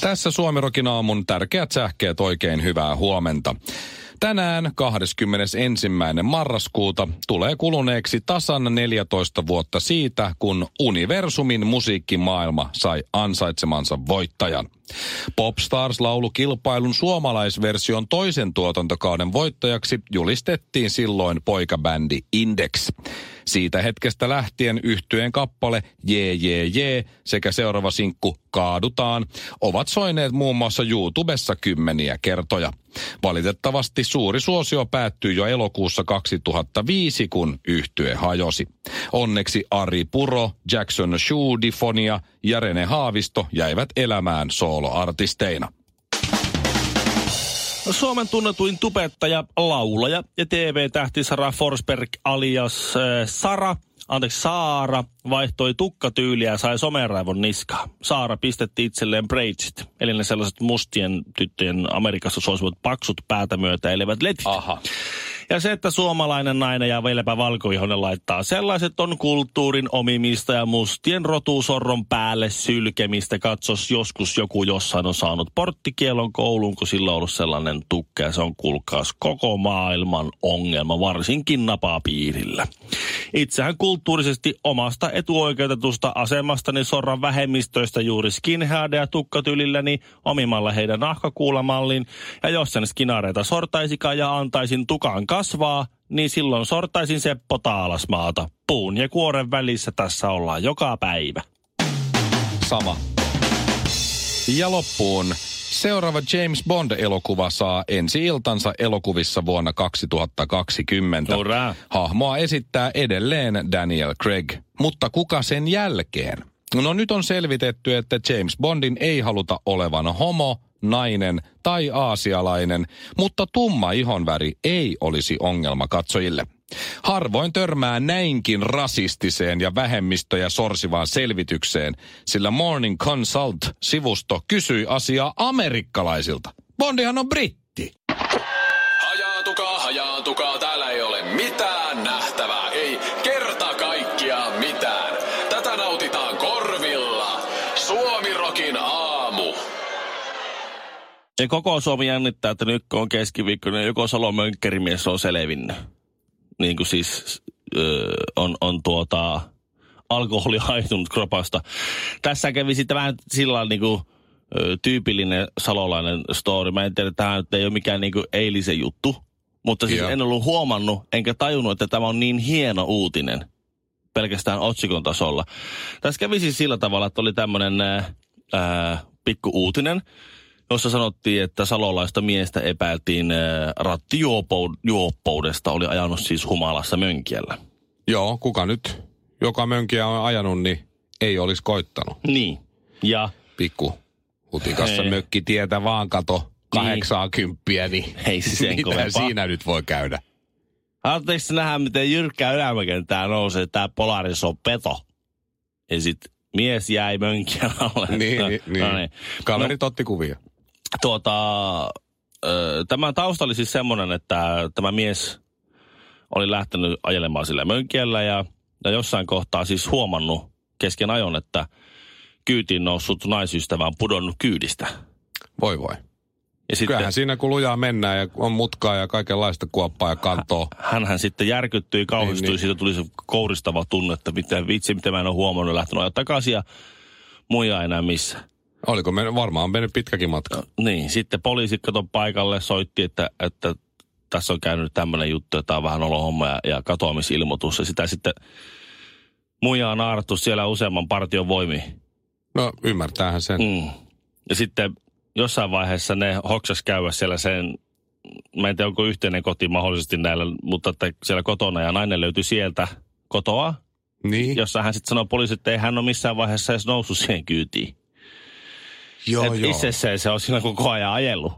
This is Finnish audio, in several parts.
Tässä Suomirokin aamun tärkeät sähkeet oikein hyvää huomenta. Tänään 21. marraskuuta tulee kuluneeksi tasan 14 vuotta siitä, kun Universumin musiikkimaailma sai ansaitsemansa voittajan. Popstars-laulukilpailun suomalaisversion toisen tuotantokauden voittajaksi julistettiin silloin poikabändi Index. Siitä hetkestä lähtien yhtyeen kappale Jee sekä seuraava sinkku Kaadutaan ovat soineet muun muassa YouTubessa kymmeniä kertoja. Valitettavasti suuri suosio päättyi jo elokuussa 2005, kun yhtye hajosi. Onneksi Ari Puro, Jackson Difonia ja Rene Haavisto jäivät elämään sooloartisteina. Suomen tunnetuin tubettaja, laulaja ja TV-tähti Sara Forsberg alias äh, Sara, anteeksi Saara, vaihtoi tukkatyyliä ja sai someraivon niskaa. Saara pistetti itselleen braidsit, eli ne sellaiset mustien tyttöjen Amerikassa suosivat paksut päätä myötä elevät letit. Aha. Ja se, että suomalainen nainen ja vieläpä valkoihonen laittaa sellaiset on kulttuurin omimista ja mustien rotusorron päälle sylkemistä. Katsos joskus joku jossain on saanut porttikielon kouluun, kun sillä on ollut sellainen tukka ja se on kulkaas koko maailman ongelma, varsinkin napapiirillä. Itsehän kulttuurisesti omasta etuoikeutetusta asemastani sorran vähemmistöistä juuri skinhead ja tukkatylilläni omimalla heidän nahkakuulamallin. Ja jos sen skinareita sortaisikaan ja antaisin tukan kasvaa, niin silloin sortaisin Seppo Taalasmaata. Puun ja kuoren välissä tässä ollaan joka päivä. Sama. Ja loppuun. Seuraava James Bond-elokuva saa ensi iltansa elokuvissa vuonna 2020. Hurraa. Hahmoa esittää edelleen Daniel Craig. Mutta kuka sen jälkeen? No nyt on selvitetty, että James Bondin ei haluta olevan homo, nainen tai aasialainen, mutta tumma ihonväri ei olisi ongelma katsojille. Harvoin törmää näinkin rasistiseen ja vähemmistöjä sorsivaan selvitykseen, sillä Morning Consult-sivusto kysyi asiaa amerikkalaisilta. Bondihan on britti. Ja koko Suomi jännittää, että nyt kun on keskiviikko, niin joko Salo Mönkkerimies on selvinnyt. Niin kuin siis öö, on, on tuota, alkoholi haihtunut kropasta. Tässä kävi sitten vähän sillä niin kuin, ö, tyypillinen salolainen story. Mä en tiedä, tämä nyt ei ole mikään niin kuin eilisen juttu. Mutta siis Joo. en ollut huomannut, enkä tajunnut, että tämä on niin hieno uutinen pelkästään otsikon tasolla. Tässä kävi siis sillä tavalla, että oli tämmöinen pikku uutinen, jossa sanottiin, että salolaista miestä epäiltiin ää, rattijuoppoudesta, oli ajanut siis humalassa mönkiellä. Joo, kuka nyt, joka mönkiä on ajanut, niin ei olisi koittanut. Niin. Ja Pikku hutikassa Ei. mökkitietä vaan kato kahdeksaa kymppiä, niin Ei se sen mitä kovempaa. siinä nyt voi käydä? Haluatteko nähdä, miten jyrkkää ylämäkentää nousee, tää Polaris on peto. Ja sit mies jäi mönkijän alle. Niin, niin, niin. No niin. Kaverit otti kuvia. Tuota, ö, tämä tausta oli siis semmoinen, että tämä mies oli lähtenyt ajelemaan sillä mönkiellä ja, ja jossain kohtaa siis huomannut kesken ajon, että kyytiin noussut naisystävä on pudonnut kyydistä. Voi voi. Ja sitten Kyllähän siinä kun lujaa mennään ja on mutkaa ja kaikenlaista kuoppaa ja kantoa. hänhän sitten järkyttyi, kauhistui, Niin, niin. siitä tuli se kouristava tunne, että mitä vitsi, mitä mä en ole huomannut, lähtenyt ajaa takaisin ja muija enää missä. Oliko mennyt, varmaan mennyt pitkäkin matka. Niin, sitten poliisi kato paikalle, soitti, että, että tässä on käynyt tämmöinen juttu, että on vähän olohomma ja, ja katoamisilmoitus. Ja sitä sitten muija on naarattu siellä useamman partion voimiin. No ymmärtäähän sen. Mm. Ja sitten jossain vaiheessa ne hoksas käydä siellä sen, mä en tiedä onko yhteinen koti mahdollisesti näillä, mutta että siellä kotona ja nainen löytyi sieltä kotoa Niin, jossa hän sitten sanoo poliisille, että ei hän ole missään vaiheessa edes noussut siihen kyytiin. Joo, Et joo. Itse se, on siinä koko ajan ajellut.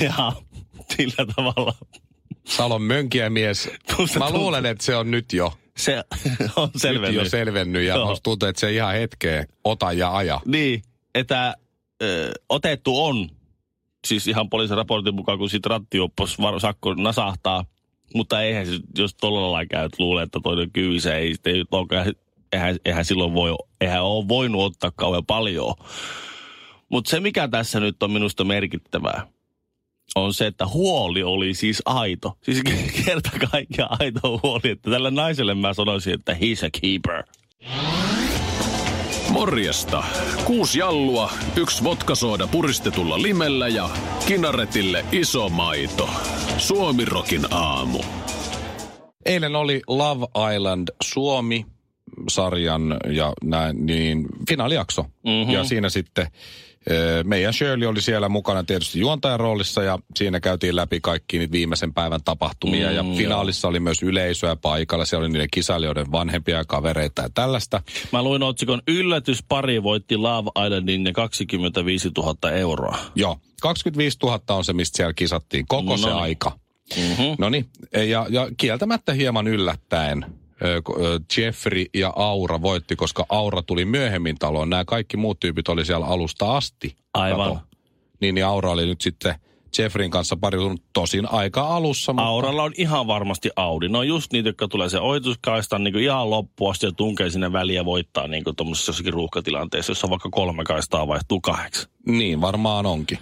Ja sillä tavalla Salon mönkiämies. Musta Mä luulen, että se on nyt jo, se on nyt selvennyt. jo selvennyt ja musta tuntuu, että se ihan hetkeen ota ja aja. Niin, että ö, otettu on, siis ihan poliisin raportin mukaan, kun siitä rattijuoppos var- sakko nasahtaa, mutta eihän se, jos tuolla lailla käy, että luulee, että toinen kyysä ei, sitten ei olekaan- eihän, eihän silloin voi, eihän ole voinut ottaa kauhean paljon. Mutta se, mikä tässä nyt on minusta merkittävää, on se, että huoli oli siis aito. Siis kerta kaikkiaan aito huoli, että tällä naiselle mä sanoisin, että he's a keeper. Morjesta. Kuusi jallua, yksi vodkasooda puristetulla limellä ja kinaretille iso maito. Suomirokin aamu. Eilen oli Love Island Suomi sarjan ja näin, niin finaalijakso. Mm-hmm. Ja siinä sitten meidän Shirley oli siellä mukana tietysti juontajan roolissa ja siinä käytiin läpi kaikki niitä viimeisen päivän tapahtumia. Mm, ja finaalissa oli myös yleisöä paikalla. Siellä oli niiden kisailijoiden vanhempia ja kavereita ja tällaista. Mä luin otsikon Yllätyspari voitti Love Islandin ja 25 000 euroa. Joo, 25 000 on se, mistä siellä kisattiin koko se Noniin. aika. Mm-hmm. No niin, ja, ja kieltämättä hieman yllättäen Jeffrey ja Aura voitti, koska Aura tuli myöhemmin taloon. Nämä kaikki muut tyypit oli siellä alusta asti. Aivan. Kato. Niin, niin Aura oli nyt sitten Jeffreyn kanssa pariutunut tosin aika alussa. Mutta... Auralla on ihan varmasti Audi. Ne on just niitä, jotka tulee se ohituskaistan niin ihan loppuun asti ja tunkee sinne väliin ja voittaa niin tuommoisessa jossakin ruuhkatilanteessa, jossa on vaikka kolme kaistaa vaihtuu kahdeksi. Niin, varmaan onkin.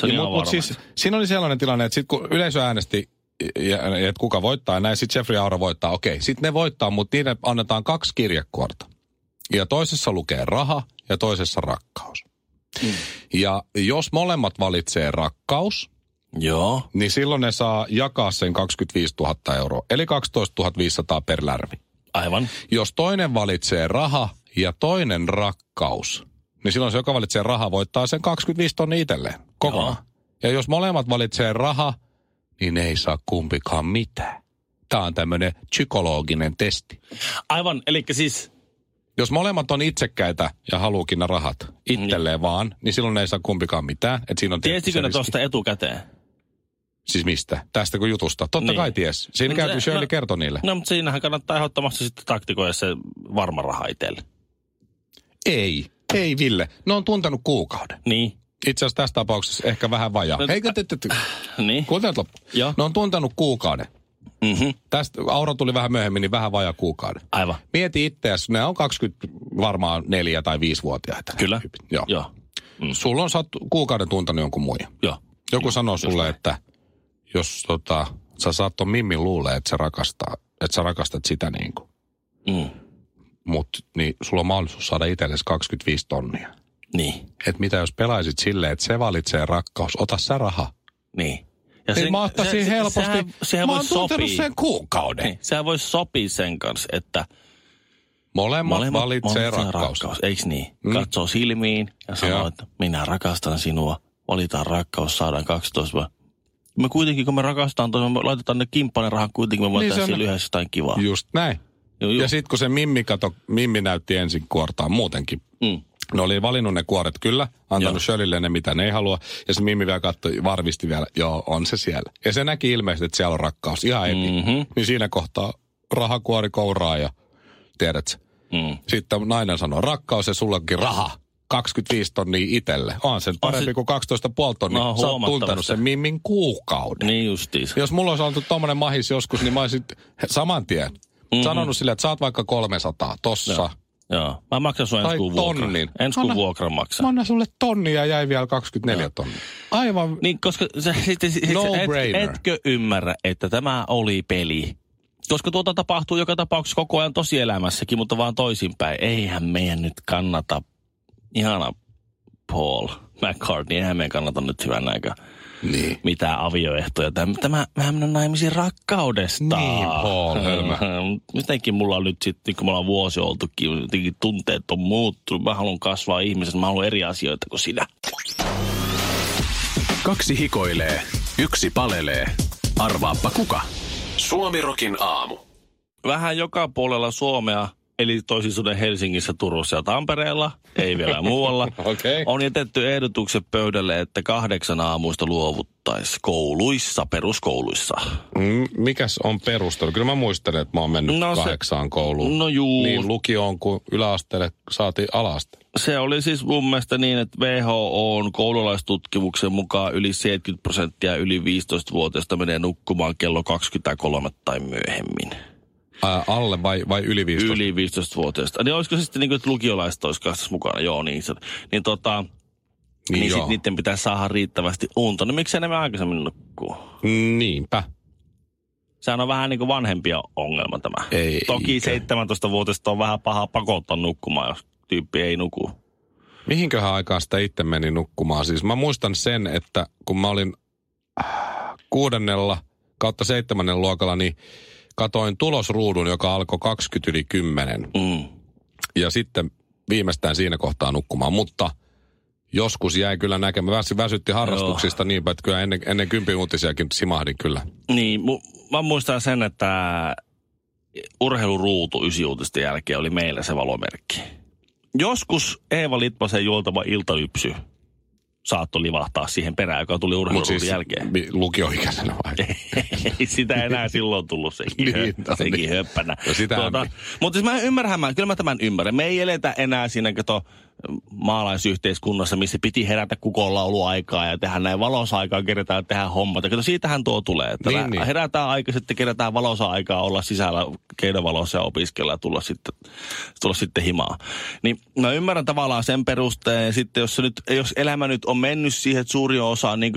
Se on Ja, ihan mut, siis, siinä oli sellainen tilanne, että sit kun yleisö äänesti, ja, että kuka voittaa, näin sitten Jeffrey Aura voittaa. Okei, sitten ne voittaa, mutta niille annetaan kaksi kirjekuorta. Ja toisessa lukee raha ja toisessa rakkaus. Mm. Ja jos molemmat valitsee rakkaus, Joo. niin silloin ne saa jakaa sen 25 000 euroa, eli 12 500 per lärvi. Aivan. Jos toinen valitsee raha ja toinen rakkaus, niin silloin se, joka valitsee raha, voittaa sen 25 tonni itselleen kokonaan. Ja jos molemmat valitsee raha, niin ei saa kumpikaan mitään. Tämä on tämmöinen psykologinen testi. Aivan, eli siis Jos molemmat on itsekkäitä ja haluukin ne rahat itselleen vaan, niin silloin ei saa kumpikaan mitään. Et siinä on tiesikö ne tuosta etukäteen? Siis mistä? Tästä kun jutusta? Totta Niin. kai ties. Siinä No, käyty se- Shirley no- kertoi niille. No, mutta siinähän kannattaa ehdottomasti sitten taktikoida se varma raha itselle. Ei. Ei, Ville. Ne on tuntenut kuukauden. Niin. Itse asiassa tässä tapauksessa ehkä vähän vajaa. No, Eikö te, te, te, Niin. kuuntelet loppu. Joo. Ne on tuntenut kuukauden. Mm-hmm. Tästä Aura tuli vähän myöhemmin, niin vähän vajaa kuukauden. Aivan. Mieti itseäsi, ne on 20, varmaan neljä tai viisivuotiaita. Kyllä. Tyypit. Joo. Joo. Joo. Sulla on sä kuukauden tuntenut jonkun muijan. Joo. Joku sanoo sulle, että jos tota, sä saat ton Mimmin luulee, että sä, rakastaa, että sä rakastat sitä niin kuin, Mm. mut, niin sulla on mahdollisuus saada itsellesi 25 tonnia. Niin. Et mitä jos pelaisit silleen, että se valitsee rakkaus, ota sä raha. Niin. Ja Ei mä ottaisin helposti. Sehän, sehän mä oon tuntenut sen kuukauden. Niin, sehän voisi sopia sen kanssa, että Molemmat, molemmat valitsee rakkaus. rakkaus. Eikö niin? Mm. Katsoo silmiin ja sanoo, Joo. että minä rakastan sinua. Valitaan rakkaus, saadaan 12 vuotta. Me kuitenkin, kun me rakastetaan, toinen, me laitetaan ne kimppainen rahat, kuitenkin me Niin voitaisiin se on- niin siellä yhdessä jotain kivaa. Just näin. Joo, joo. Ja sitten kun se Mimmi, kato, Mimmi näytti ensin kuortaan muutenkin. Mm. Ne oli valinnut ne kuoret kyllä, antanut Joo. Shirleylle ne mitä ne ei halua. Ja se Mimmi vielä katsoi, varmisti vielä, joo on se siellä. Ja se näki ilmeisesti, että siellä on rakkaus ihan heti. Mhm. Niin siinä kohtaa rahakuori kouraa ja tiedät Mm. Sitten nainen sanoo, rakkaus ja sullakin raha. 25 tonnia itelle. On se parempi se- kuin 12,5 tonnia. No, Sä oot tuntenut sen Mimmin kuukauden. Niin justiinsa. Jos mulla olisi ollut tommonen mahis joskus, niin mä olisin saman tien mm-hmm. sanonut silleen, että saat vaikka 300 tossa. Joo. Joo. Mä maksan sun ensi kuun vuokran. tonnin. Ensi kuun Anna- vuokran maksaa. Mä annan sulle tonni ja jäi vielä 24 tonnia. Aivan. Niin, koska sä, sitten, sit, No et, etkö ymmärrä, että tämä oli peli? Koska tuota tapahtuu joka tapauksessa koko ajan tosielämässäkin, mutta vaan toisinpäin. Eihän meidän nyt kannata, ihana Paul McCartney, eihän meidän kannata nyt hyvän aikaa Niin. mitään avioehtoja. Tämä, tämä vähän mennä naimisiin rakkaudesta. Niin, Paul, hölmö. Jotenkin mulla on nyt sitten, kun me ollaan vuosi oltukin, jotenkin tunteet on muuttunut. Mä haluan kasvaa ihmisenä, mä haluan eri asioita kuin sinä. Kaksi hikoilee, yksi palelee. Arvaappa kuka? Suomirokin aamu. vähän joka puolella Suomea eli toisin sanoen Helsingissä, Turussa ja Tampereella, ei vielä muualla, Okei. on jätetty ehdotukset pöydälle, että kahdeksan aamuista luovuttaisiin kouluissa, peruskouluissa. Mm, Mikäs on perustelu? Kyllä mä muistelen, että mä oon mennyt No se- kahdeksaan kouluun. No juu. Niin lukioon kuin yläasteelle saatiin alaste. Se oli siis mun mielestä niin, että WHO on koululaistutkimuksen mukaan yli 70 prosenttia yli 15-vuotiaista menee nukkumaan kello 23 tai myöhemmin. Ää, alle vai, vai yli 15? Yli 15-vuotiaista. Niin olisiko se sitten niin kuin, että lukiolaiset olisi kanssa mukana? Joo, niin. Se, niin tota, niin, niin sit niiden pitäisi saada riittävästi unta. No miksei ne aikaisemmin nukkuu? Niinpä. Sehän on vähän niin kuin vanhempia ongelma tämä. Ei, Toki eikä. 17-vuotiaista on vähän paha pakottaa nukkumaan, jos tyyppi ei nuku. Mihinköhän aikaan sitä itse meni nukkumaan? Siis mä muistan sen, että kun mä olin äh, kuudennella kautta seitsemännen luokalla, niin katoin tulosruudun, joka alkoi 20 yli 10. Mm. Ja sitten viimeistään siinä kohtaa nukkumaan. Mutta joskus jäi kyllä näkemään. Väsy, väsytti harrastuksista niin, että kyllä ennen, ennen kympin uutisiakin simahdin kyllä. Niin, mu- mä muistan sen, että urheiluruutu ysiuutisten jälkeen oli meillä se valomerkki. Joskus Eeva Litmasen juoltava iltaypsy saattoi livahtaa siihen perään, joka tuli urheiluruudun siis jälkeen. lukioikäisenä vai? Ei sitä enää silloin tullut sekin, Niin, no sekin niin. höppänä. No sitähän- mutta siis mä ymmärrän, mä, kyllä mä tämän ymmärrän. Me ei eletä enää siinä kato, maalaisyhteiskunnassa, missä piti herätä kukonlauluaikaa ja tehdä näin valosaikaa, kerätään tehdä hommat. Ja siitähän tuo tulee, että Niin, niin, herätään aika, sitten kerätään valossa aikaa olla sisällä keinovalossa ja opiskella ja tulla sitten, tulla sitten himaa. Niin mä ymmärrän tavallaan sen perusteen, ja sitten jos, nyt, jos elämä nyt on mennyt siihen, että suuri osa on niin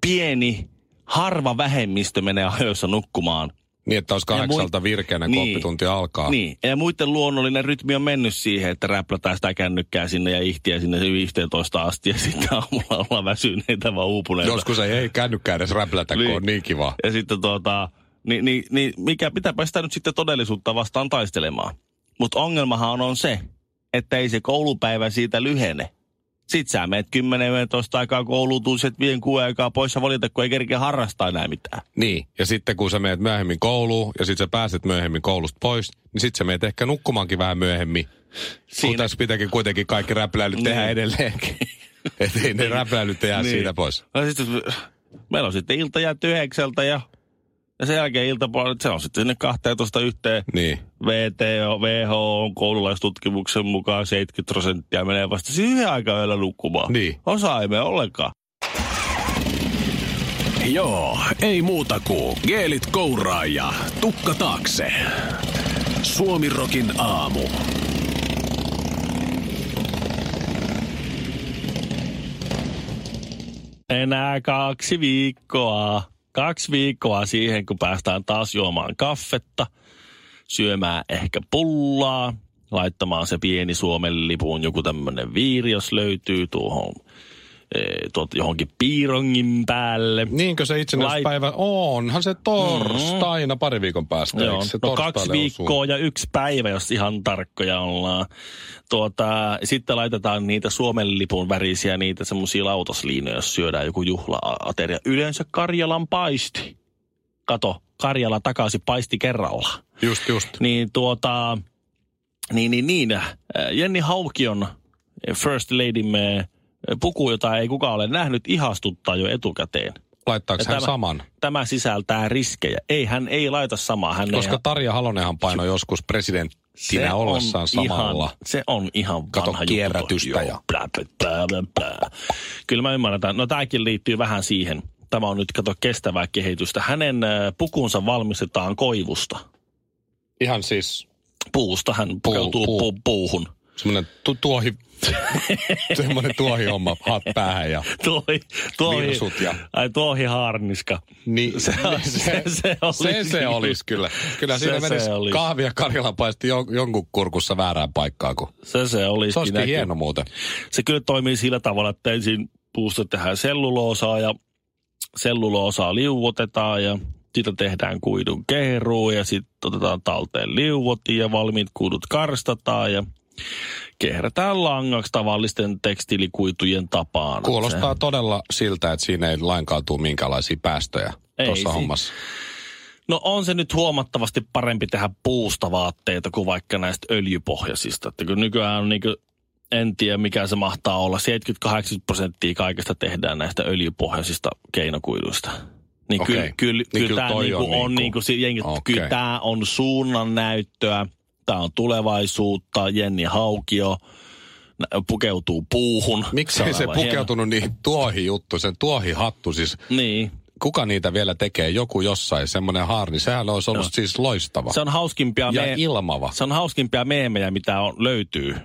pieni, harva vähemmistö menee ajoissa nukkumaan. Niin, että olisi Ja mui- kahdeksalta virkeänä, kun Niin. oppitunti alkaa. Niin, ja muiden luonnollinen rytmi on mennyt siihen, että räplätään sitä kännykkää sinne ja ihtiä sinne 15 asti ja sitten aamulla ollaan väsyneitä vaan uupuneita. Joskus ei, ei kännykkää edes räplätä, kun Niin. on niin kiva. Ja sitten tuota, niin, niin, niin mikä pitääpä sitä nyt sitten todellisuutta vastaan taistelemaan. Mutta ongelmahan on se, että ei se koulupäivä siitä lyhene. Sitten sä meet 10-15 aikaa kouluun, tuu sit vien kuuden aikaa pois ja valita, kun ei kerkeä harrastaa enää mitään. Niin, ja sitten kun sä meet myöhemmin kouluun ja sitten sä pääset myöhemmin koulusta pois, niin sitten sä meet ehkä nukkumaankin vähän myöhemmin. Siinä... Kun tässä pitääkin kuitenkin kaikki räpläilyt Niin. tehdä edelleenkin. Että ei ne räpläilyt jää Niin. siitä pois. No sitten, meillä on sitten ilta jääty yhdeksältä ja, ja sen jälkeen iltapuolella, se on sitten sinne 12 yhteen. Niin. VTO, WHO on koululaistutkimuksen mukaan 70 prosenttia menee vasta siihen aikaan yöllä nukkumaan. Niin. Osa ei mene ollenkaan. Joo, ei muuta kuin geelit kouraa ja tukka taakse. Suomirokin aamu. Enää kaksi viikkoa. Kaksi viikkoa siihen, kun päästään taas juomaan kaffetta, syömään ehkä pullaa, laittamaan se pieni Suomen lipun joku tämmöinen viiri, jos löytyy tuohon tuot johonkin piirongin päälle. Niinkö se itsenäisyyspäivä? Onhan se torstaina pari viikon päästä. Joo, se no kaksi osu? viikkoa ja yksi päivä, jos ihan tarkkoja ollaan. Tuota, sitten laitetaan niitä Suomen lipun värisiä, niitä semmoisia lautasliinoja, jos syödään joku juhla-ateria. Yleensä Karjalan paisti. Kato, Karjala takaisin paisti kerralla. Just, just. Niin tuota, niin, niin, niin. äh, Jenni Haukion First Ladymme puku, jota ei kukaan ole nähnyt, ihastuttaa jo etukäteen. Laittaako Ja hän tämä- saman? Tämä sisältää riskejä. Ei, hän ei laita samaa. Hän Koska ei, Tarja Halonenhan painoi joskus presidenttinä ollessaan samalla. Ihan, se on ihan Kato vanha juttu. kierrätystä Joo, ja- Blä, blä, blä, blä. Kyllä mä ymmärrän tämän. No tämäkin liittyy vähän siihen. Tämä on nyt, kato, kestävää kehitystä. Hänen äh, pukunsa valmistetaan koivusta. Ihan siis Puusta hän pukeutuu puu. pu, puuhun. Semmoinen tu- tuohi, semmoinen tuohihomma, hat päähän ja Tuohi, tuohi, Virsut ja- ai tuohi haarniska. Niin, Se- niin se- se olisi se, se kyllä. olisi kyllä. Kyllä siinä Se- menisi se olisi. kahvia Karjalan paisti jon, jonkun kurkussa väärään paikkaan. Kun. Se, se olisi. Se olisikin hieno muuten. Se kyllä toimii sillä tavalla, että ensin puusta tehdään selluloosaa ja selluloosaa liuotetaan ja siitä tehdään kuidun keruu ja sitten otetaan talteen liuot ja valmiit kuidut karstataan ja kehrätään langaksi tavallisten tekstiilikuitujen tapaan. Kuulostaa todella siltä, että siinä ei lainkaan tule minkäänlaisia päästöjä tuossa si- hommassa. No on se nyt huomattavasti parempi tehdä puusta vaatteita kuin vaikka näistä öljypohjaisista. Että kun nykyään on niin kuin, en tiedä mikä se mahtaa olla, 70-80 prosenttia kaikesta tehdään näistä öljypohjaisista keinokuiduista. Niin Okei. kyllä, kyllä, Niin kyllä kyllä tämä niinku on on, niinku- niinku, jengi, Okei. kyllä tämä on suunnan näyttöä, tämä on tulevaisuutta, Jenni Haukio pukeutuu puuhun. Miksei on se aivan hieno. pukeutunut niihin tuohijuttu, sen tuohihattu siis. Niin. Kuka niitä vielä tekee? Joku jossain, semmoinen haarni. Sehän olisi ollut Joo. siis loistava. Se on hauskimpia, ja me- ilmava. se on hauskimpia meemejä, mitä on, löytyy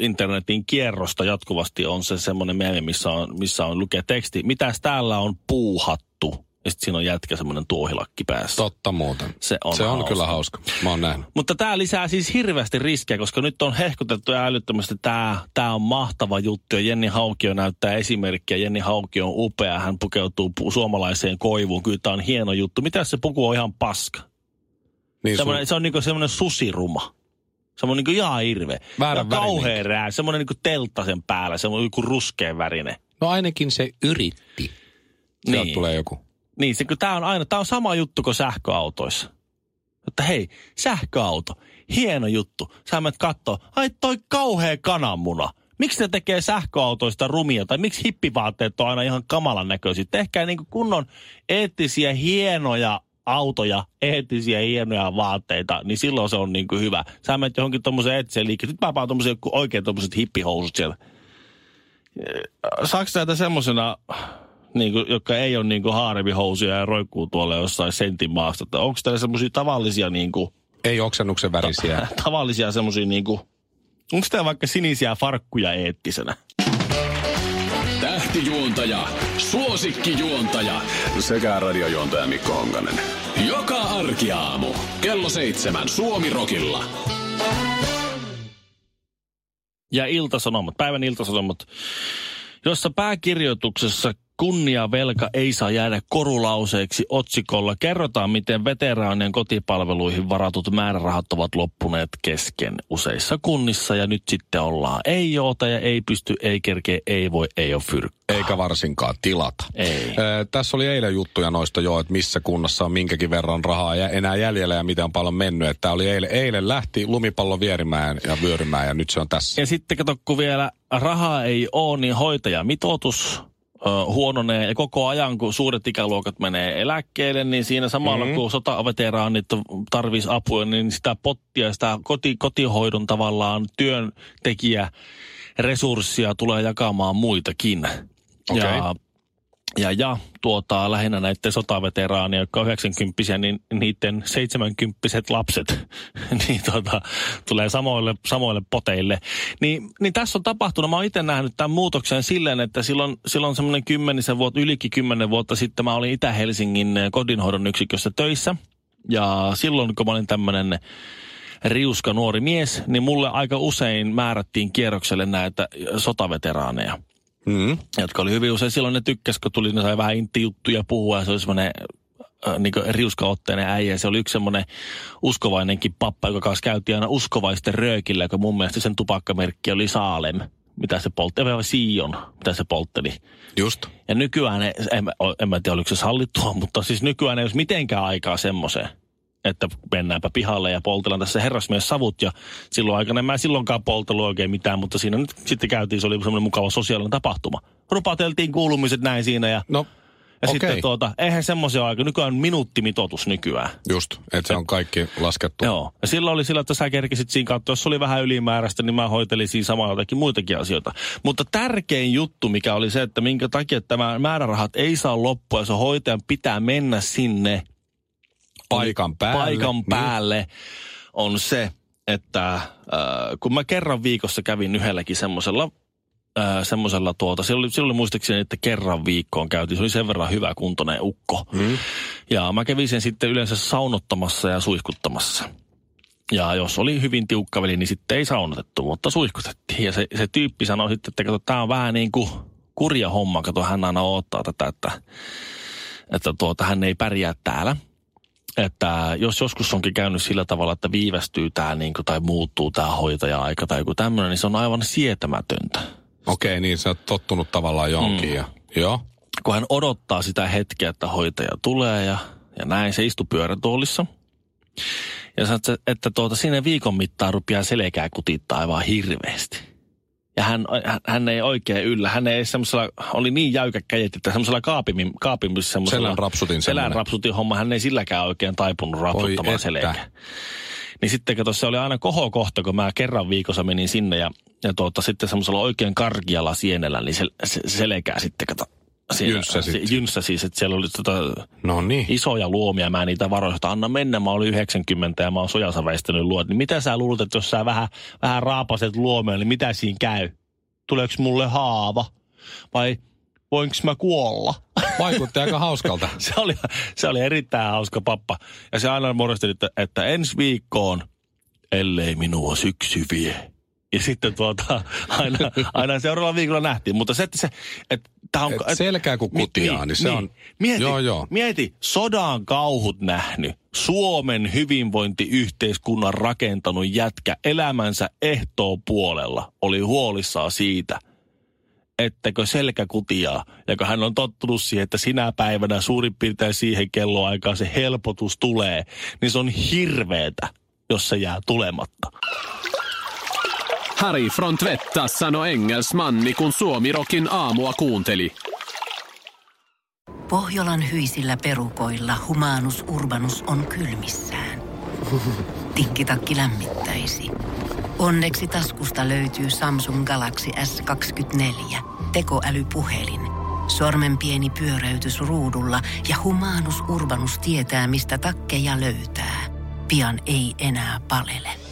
internetin kierrosta jatkuvasti on se semmoinen meemi, missä on, missä on lukee teksti. Mitäs täällä on puuhattu? Ja sitten siinä on jätkä semmoinen tuohilakki päässä. Totta muuten. Se on se on hauska. kyllä hauska. Mä oon nähnyt. Mutta tämä lisää siis hirveästi riskejä, koska nyt on hehkutettu ja älyttömästi, tämä tää on mahtava juttu. Ja Jenni Haukio näyttää esimerkkiä. Jenni Haukio on upea, hän pukeutuu pu- suomalaiseen koivuun. Kyllä tämä on hieno juttu. Mitä se puku on ihan paska? Niin sun, Semmoinen, se on niinku semmoinen susiruma. Semmoinen niinku ihan hirveä. Väärän ja kauhea värinen. rää. Semmoinen niinku teltta sen päällä. Semmoinen joku ruskeen värinen. no ainakin se yritti. Sieltä Niin. tulee joku. Niin, se, kun tää on aina, tää on sama juttu kuin sähköautoissa. Että hei, sähköauto, hieno juttu. Sä menet kattoo, ai toi kauhea kananmuna. Miksi ne tekee sähköautoista rumia? Tai miksi hippivaatteet on aina ihan kamalan näköisiä? Tehkää niin kunnon eettisiä, hienoja autoja, eettisiä, hienoja vaatteita, niin silloin se on niin kuin hyvä. Sä menet johonkin tommoseen eettiseen liikkeeseen. Nyt mä paan tommosen joku oikein tommoset hippihousut siellä. Saako näitä semmosena niin kuin, jotka ei ole niin kuin haarevihousuja ja roikkuu tuolla jossain sentin maasta. Että Onko teillä semmoisia tavallisia, niin kuin, Ei oksennuksen värisiä. tavallisia semmoisia, niin kuin, onko teillä vaikka sinisiä farkkuja eettisenä? Tähtijuontaja, suosikkijuontaja sekä radiojuontaja Mikko Honkanen. Joka arkiaamu kello seitsemän Suomi-rokilla. Ja iltasanomat, päivän iltasanomat, jossa pääkirjoituksessa kunniavelka ei saa jäädä korulauseeksi otsikolla. Kerrotaan, miten veteraanien kotipalveluihin varatut määrärahat ovat loppuneet kesken useissa kunnissa. Ja nyt sitten ollaan ei oota ja ei pysty, ei kerkeä, ei voi, ei ole fyrkkä. Eikä varsinkaan tilata. Ei. Ö, tässä oli eilen juttuja noista jo, että missä kunnassa on minkäkin verran rahaa ja enää jäljellä ja miten on paljon mennyt. Että oli eilen, eilen lähti lumipallo vierimään ja vyörymään ja nyt se on tässä. Ja sitten kato, kun vielä rahaa ei ole, niin hoitajamitoitus huononee ja koko ajan, kun suuret ikäluokat menee eläkkeelle, niin siinä samalla mm-hmm. kun sotaveteraanit tarvitsisi apua, niin sitä pottia, sitä koti, kotihoidon tavallaan työntekijä resurssia tulee jakamaan muitakin. Okei. Ja, ja, ja tuota, lähinnä näiden sotaveteraania, jotka on 90 niin niiden 70 lapset niin tuota, tulee samoille, samoille poteille. Niin, niin tässä on tapahtunut, mä oon itse nähnyt tämän muutoksen silleen, että silloin, silloin semmoinen kymmenisen vuotta, ylikin kymmenen vuotta sitten mä olin Itä-Helsingin kodinhoidon yksikössä töissä. Ja silloin, kun mä olin tämmöinen riuska nuori mies, niin mulle aika usein määrättiin kierrokselle näitä sotaveteraaneja Mm. jotka oli hyvin usein silloin ne tykkäs, kun tuli, ne sai vähän intti-juttuja puhua ja se oli semmoinen äh, niin riuskaotteinen äijä. Se oli yksi semmoinen uskovainenkin pappa, joka kanssa käytiin aina uskovaisten röökillä, joka mun mielestä sen tupakkamerkki oli Saalem, mitä se poltti, vai Sion, mitä se poltteli. Just. Ja nykyään, en, mä- en mä tiedä oliko se sallittua, mutta siis nykyään ei olisi mitenkään aikaa semmoiseen, että mennäänpä pihalle ja poltellaan tässä herrasmies savut. Ja silloin aikana en mä silloinkaan poltellut oikein mitään, mutta siinä nyt sitten käytiin, se oli semmoinen mukava sosiaalinen tapahtuma. Rupateltiin kuulumiset näin siinä ja, No, ja okei. sitten tuota, eihän semmoisia aika, nykyään on minuuttimitoitus nykyään. Just, että se on kaikki laskettu. Joo. Ja silloin oli sillä, että sä kerkisit siinä kautta, jos oli vähän ylimääräistä, niin mä hoitelin siinä samaa jotakin muitakin asioita. Mutta tärkein juttu, mikä oli se, että minkä takia tämä määrärahat ei saa loppua, ja se hoitajan pitää mennä sinne Paikan päälle. paikan Niin. päälle, on se, että äh, kun mä kerran viikossa kävin yhdelläkin semmoisella äh, semmoisella tuota, se oli muistaakseni, että kerran viikkoon käytiin, se oli sen verran hyvä kuntoinen ukko. Mm. Ja mä kävin sen sitten yleensä saunottamassa ja suihkuttamassa. Ja jos oli hyvin tiukka veli, niin sitten ei saunotettu, mutta suihkutettiin. Ja se, se tyyppi sanoi sitten, että kato, tämä on vähän niin kuin kurja homma. Kato, hän aina odottaa tätä, että, että tuota, hän ei pärjää täällä. Että jos joskus onkin käynyt sillä tavalla, että viivästyy tämä niin kuin, tai muuttuu tämä hoitaja-aika tai joku tämmöinen, niin se on aivan sietämätöntä. Okei, niin sä oot tottunut tavallaan johonkin. Mm. Ja, joo. kun hän odottaa sitä hetkeä, että hoitaja tulee ja ja näin. Se istui pyörätuolissa. Ja sanoi, että, että tuota, siinä viikon mittaan rupeaa selkää kutittaa aivan hirveästi. Ja hän, hän ei oikein yllä. Hän ei semmoisella, oli niin jäykkä kädet, että semmoisella kaapimmin, kaapimissa semmoisella... Selän rapsutin Selän rapsutin homma, hän ei silläkään oikein taipunut rapsuttamaan selkää. Niin sitten kato, se oli aina kohokohta, kun mä kerran viikossa menin sinne ja, ja tuota, sitten semmoisella oikein kargialla sienellä, niin se, se, se selkää sitten, kato, jynssä, sit. jynssä siis, että siellä oli tota no niin. isoja luomia. Mä niitä varoin, että anna mennä, mä olin 90 ja mä oon sojassa väistänyt luot. Niin mitä sä luulet, että jos sä vähän, vähän raapaset luomia, niin mitä siinä käy? Tuleeko mulle haava? Vai voinko mä kuolla? Vaikutti aika hauskalta. se, oli, se oli erittäin hauska pappa. Ja se aina muodosteli, että, että ensi viikkoon, ellei minua syksy vie. Ja sitten tuota, aina, aina seuraavalla viikolla nähtiin. Mutta se, että se, että Tää on, et selkää kun kutiaa, niin, niin se niin. on... Mieti, joo, joo. mieti, sodan kauhut nähnyt, Suomen hyvinvointiyhteiskunnan rakentanut jätkä elämänsä ehtoon puolella oli huolissaan siitä, ettäkö selkä kutiaa. Ja kun hän on tottunut siihen, että sinä päivänä suurin piirtein siihen kelloaikaan se helpotus tulee, niin se on hirveetä, jos se jää tulematta. Harry från Tvättas sanoi engelsmanni, kun Suomirokin aamua kuunteli. Pohjolan hyisillä perukoilla humanus urbanus on kylmissään. Tikkitakki lämmittäisi. Onneksi taskusta löytyy Samsung Galaxy S24. Tekoälypuhelin. Sormen pieni pyöräytys ruudulla ja humanus urbanus tietää, mistä takkeja löytää. Pian ei enää palele.